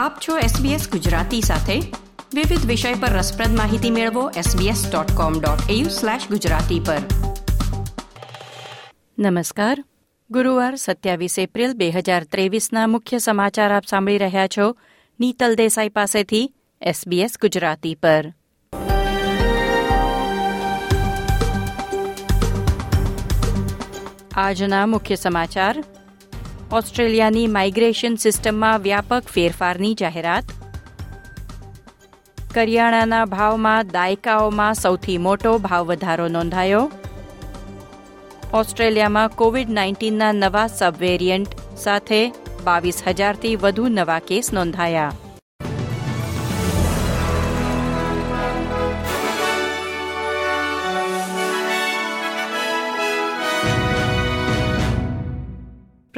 આપ છો SBS ગુજરાતી સાથે. વિવિધ વિષય પર રસપ્રદ માહિતી મેળવો sbs.com.au/gujarati પર. નમસ્કાર. ગુરુવાર સત્યાવીસ એપ્રિલ બે હજાર ત્રેવીસના મુખ્ય સમાચાર આપ સાંભળી રહ્યા છો નીતલ દેસાઈ પાસેથી SBS ગુજરાતી પર. આજના મુખ્ય સમાચાર. ઓસ્ટ્રેલિયાની માઇગ્રેશન સિસ્ટમમાં વ્યાપક ફેરફારની જાહેરાત. કરિયાણાના ભાવમાં દાયકાઓમાં સૌથી મોટો ભાવ વધારો નોંધાયો. ઓસ્ટ્રેલિયામાં કોવિડ નાઇન્ટીનના નવા સબવેરિયન્ટ સાથે બાવીસ હજારથી વધુ નવા કેસ નોંધાયા.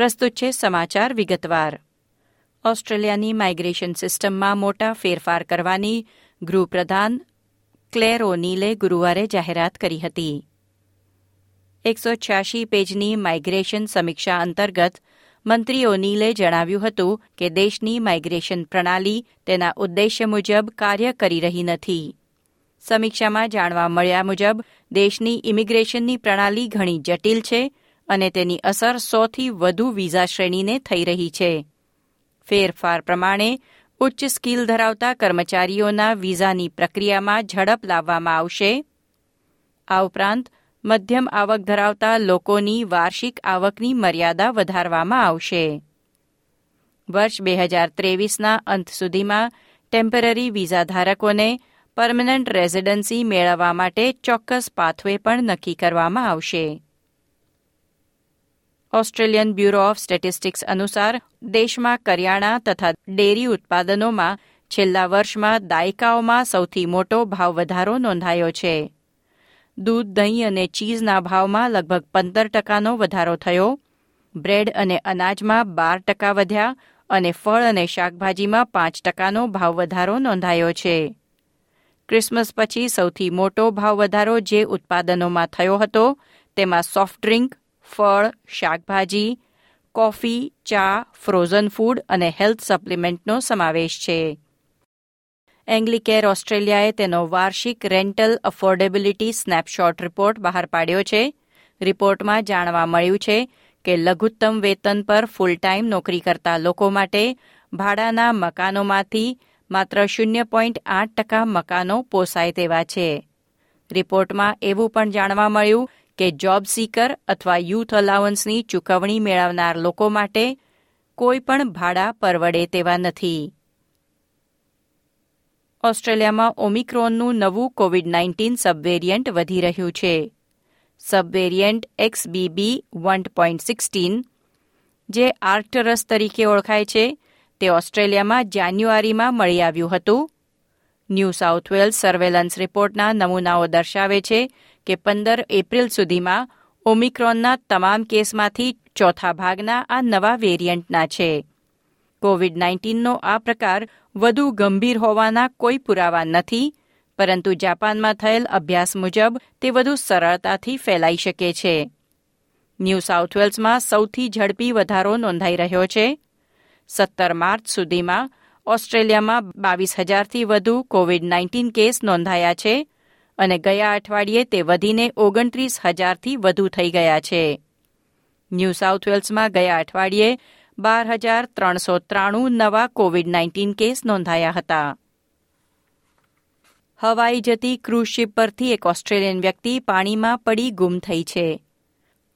પ્રસ્તુત છે સમાચાર વિગતવાર. ઓસ્ટ્રેલિયાની માઇગ્રેશન સિસ્ટમમાં મોટા ફેરફાર કરવાની ગૃહપ્રધાન ક્લેર ઓનીલે ગુરુવારે જાહેરાત કરી હતી. એકસો છ્યાસી પેજની માઇગ્રેશન સમીક્ષા અંતર્ગત મંત્રી ઓનીલે જણાવ્યું હતું કે દેશની માઇગ્રેશન પ્રણાલી તેના ઉદ્દેશ્ય મુજબ કાર્ય કરી રહી નથી. સમીક્ષામાં જાણવા મળ્યા મુજબ, દેશની ઇમિગ્રેશનની પ્રણાલી ઘણી જટિલ છે અને તેની અસર સોથી વધુ વિઝા શ્રેણીને થઈ રહી છે. ફેરફાર પ્રમાણે, ઉચ્ચ સ્કિલ ધરાવતા કર્મચારીઓના વિઝાની પ્રક્રિયામાં ઝડપ લાવવામાં આવશે. આ ઉપરાંત, મધ્યમ આવક ધરાવતા લોકોની વાર્ષિક આવકની મર્યાદા વધારવામાં આવશે. વર્ષ બે હજાર ત્રેવીસના અંત સુધીમાં ટેમ્પરરી વિઝા ધારકોને પરમનન્ટ રેઝિડન્સી મેળવવા માટે ચોક્કસ પાથવે પણ નક્કી કરવામાં આવશે. ઓસ્ટ્રેલિયન બ્યુરો ઓફ સ્ટેટિસ્ટિક્સ અનુસાર દેશમાં કરિયાણા તથા ડેરી ઉત્પાદનોમાં છેલ્લા વર્ષમાં દાયકાઓમાં સૌથી મોટો ભાવ વધારો નોંધાયો છે. દૂધ, દહીં અને ચીઝના ભાવમાં લગભગ પંદર ટકાનો વધારો થયો. બ્રેડ અને અનાજમાં બાર ટકા વધ્યા અને ફળ અને શાકભાજીમાં પાંચ ટકાનો ભાવ વધારો નોંધાયો છે. ક્રિસમસ પછી સૌથી મોટો ભાવ વધારો જે ઉત્પાદનોમાં થયો હતો, તેમાં સોફ્ટ ડ્રિંક ફળ, શાકભાજી, કોફી, ચા ફ્રોઝન ફૂડ અને હેલ્થ સપ્લિમેન્ટનો સમાવેશ છે. એંગ્લિકેર ઓસ્ટ્રેલિયાએ તેનો વાર્ષિક રેન્ટલ અફોર્ડેબિલિટી સ્નેપશોટ રિપોર્ટ બહાર પાડ્યો છે. રિપોર્ટમાં જાણવા મળ્યું છે કે લઘુત્તમ વેતન પર ફૂલ ટાઈમ નોકરી કરતા લોકો માટે ભાડાના મકાનોમાંથી માત્ર શૂન્ય પોઈન્ટ આઠ ટકા મકાનો પોસાય તેવા છે. રિપોર્ટમાં એવું પણ જાણવા મળ્યું કે જોબ સીકર અથવા યુથ અલાવન્સની ચૂકવણી મેળવનાર લોકો માટે કોઈ પણ ભાડા પરવડે તેવા નથી. ઓસ્ટ્રેલિયામાં ઓમિક્રોનનું નવું કોવિડ નાઇન્ટીન સબવેરિયન્ટ વધી રહ્યું છે. Subvariant XBB one point sixteen, જે આર્કટરસ તરીકે ઓળખાય છે, તે ઓસ્ટ્રેલિયામાં જાન્યુઆરીમાં મળી આવ્યું હતું. ન્યૂ સાઉથ વેલ્સ સર્વેલન્સ રિપોર્ટના નમૂનાઓ દર્શાવે છે કે પંદર એપ્રિલ સુધીમાં ઓમિક્રોનના તમામ કેસમાંથી ચોથા ભાગના આ નવા વેરિયન્ટના છે. કોવિડ નાઇન્ટીનનો આ પ્રકાર વધુ ગંભીર હોવાના કોઈ પુરાવા નથી, પરંતુ જાપાનમાં થયેલ અભ્યાસ મુજબ તે વધુ સરળતાથી ફેલાઈ શકે છે. ન્યૂ સાઉથ વેલ્સમાં સૌથી ઝડપી વધારો નોંધાઈ રહ્યો છે. સત્તર માર્ચ સુધીમાં ઓસ્ટ્રેલિયામાં બાવીસ હજારથી વધુ કોવિડ નાઇન્ટીન કેસ નોંધાયા છે. અને ગયા અઠવાડિયે તે વધીને ઓગણત્રીસ હજારથી વધુ થઈ ગયા છે. ન્યૂ સાઉથ વેલ્સમાં ગયા અઠવાડિયે બાર હજાર ત્રણસો ત્રાણું નવા કોવિડ નાઇન્ટીન કેસ નોંધાયા હતા. હવાઈ જતી ક્રૂઝ શિપ પરથી એક ઓસ્ટ્રેલિયન વ્યક્તિ પાણીમાં પડી ગુમ થઈ છે.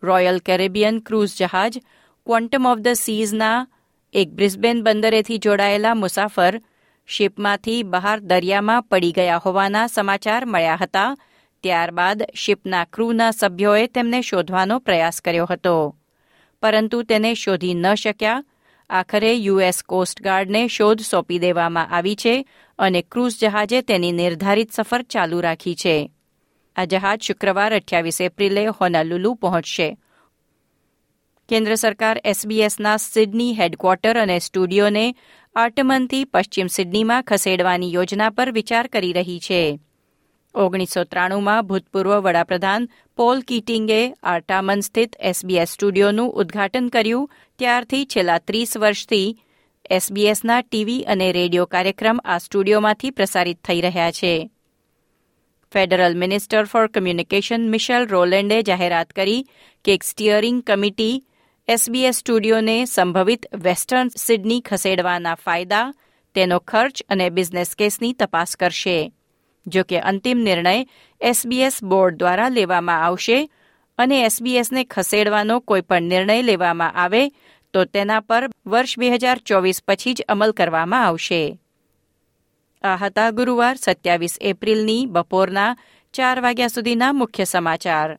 રોયલ કેરેબિયન ક્રૂઝ જહાજ ક્વોન્ટમ ઓફ ધ સીઝના એક બ્રિસ્બેન બંદરેથી જોડાયેલા મુસાફર શિપમાંથી બહાર દરિયામાં પડી ગયા હોવાના સમાચાર મળ્યા હતા. ત્યારબાદ શિપના ક્રૂના સભ્યોએ તેમને શોધવાનો પ્રયાસ કર્યો હતો. પરંતુ તેને શોધી ન શક્યા. આખરે યુએસ કોસ્ટગાર્ડને શોધ સોંપી દેવામાં આવી છે અને ક્રૂઝ જહાજે તેની નિર્ધારિત સફર ચાલુ રાખી છે. આ જહાજ શુક્રવાર અઠ્યાવીસ એપ્રિલે હોનાલુલુ પહોંચશે. કેન્દ્ર સરકાર એસબીએસના સિડની હેડક્વાર્ટર અને સ્ટુડિયોને આર્ટમનથી પશ્ચિમ સિડનીમાં ખસેડવાની યોજના પર વિચાર કરી રહી છે. ઓગણીસો ત્રાણુંમાં ભૂતપૂર્વ વડાપ્રધાન પોલ કીટિંગે આર્ટામન સ્થિત એસબીએસ સ્ટુડિયોનું ઉદ્ઘાટન કર્યું. ત્યારથી છેલ્લા ત્રીસ વર્ષથી એસબીએસના ટીવી અને રેડિયો કાર્યક્રમ આ સ્ટુડિયોમાંથી પ્રસારિત થઈ રહ્યા છે. Federal minister for communication Michelle રોલેન્ડે જાહેરાત કરી કે સ્ટીયરિંગ કમિટી એસબીએસ સ્ટુડિયોને સંભવિત વેસ્ટર્ન સિડની ખસેડવાના ફાયદા, તેનો ખર્ચ અને બિઝનેસ કેસની તપાસ કરશે. જો કે અંતિમ નિર્ણય એસબીએસ બોર્ડ દ્વારા લેવામાં આવશે અને એસબીએસને ખસેડવાનો કોઈપણ નિર્ણય લેવામાં આવે, તો તેના પર વર્ષ બે હજાર ચોવીસ પછી જ અમલ કરવામાં આવશે. આ હતા ગુરુવાર સત્યાવીસ એપ્રિલની બપોરના ચાર વાગ્યા સુધીના મુખ્ય સમાચાર.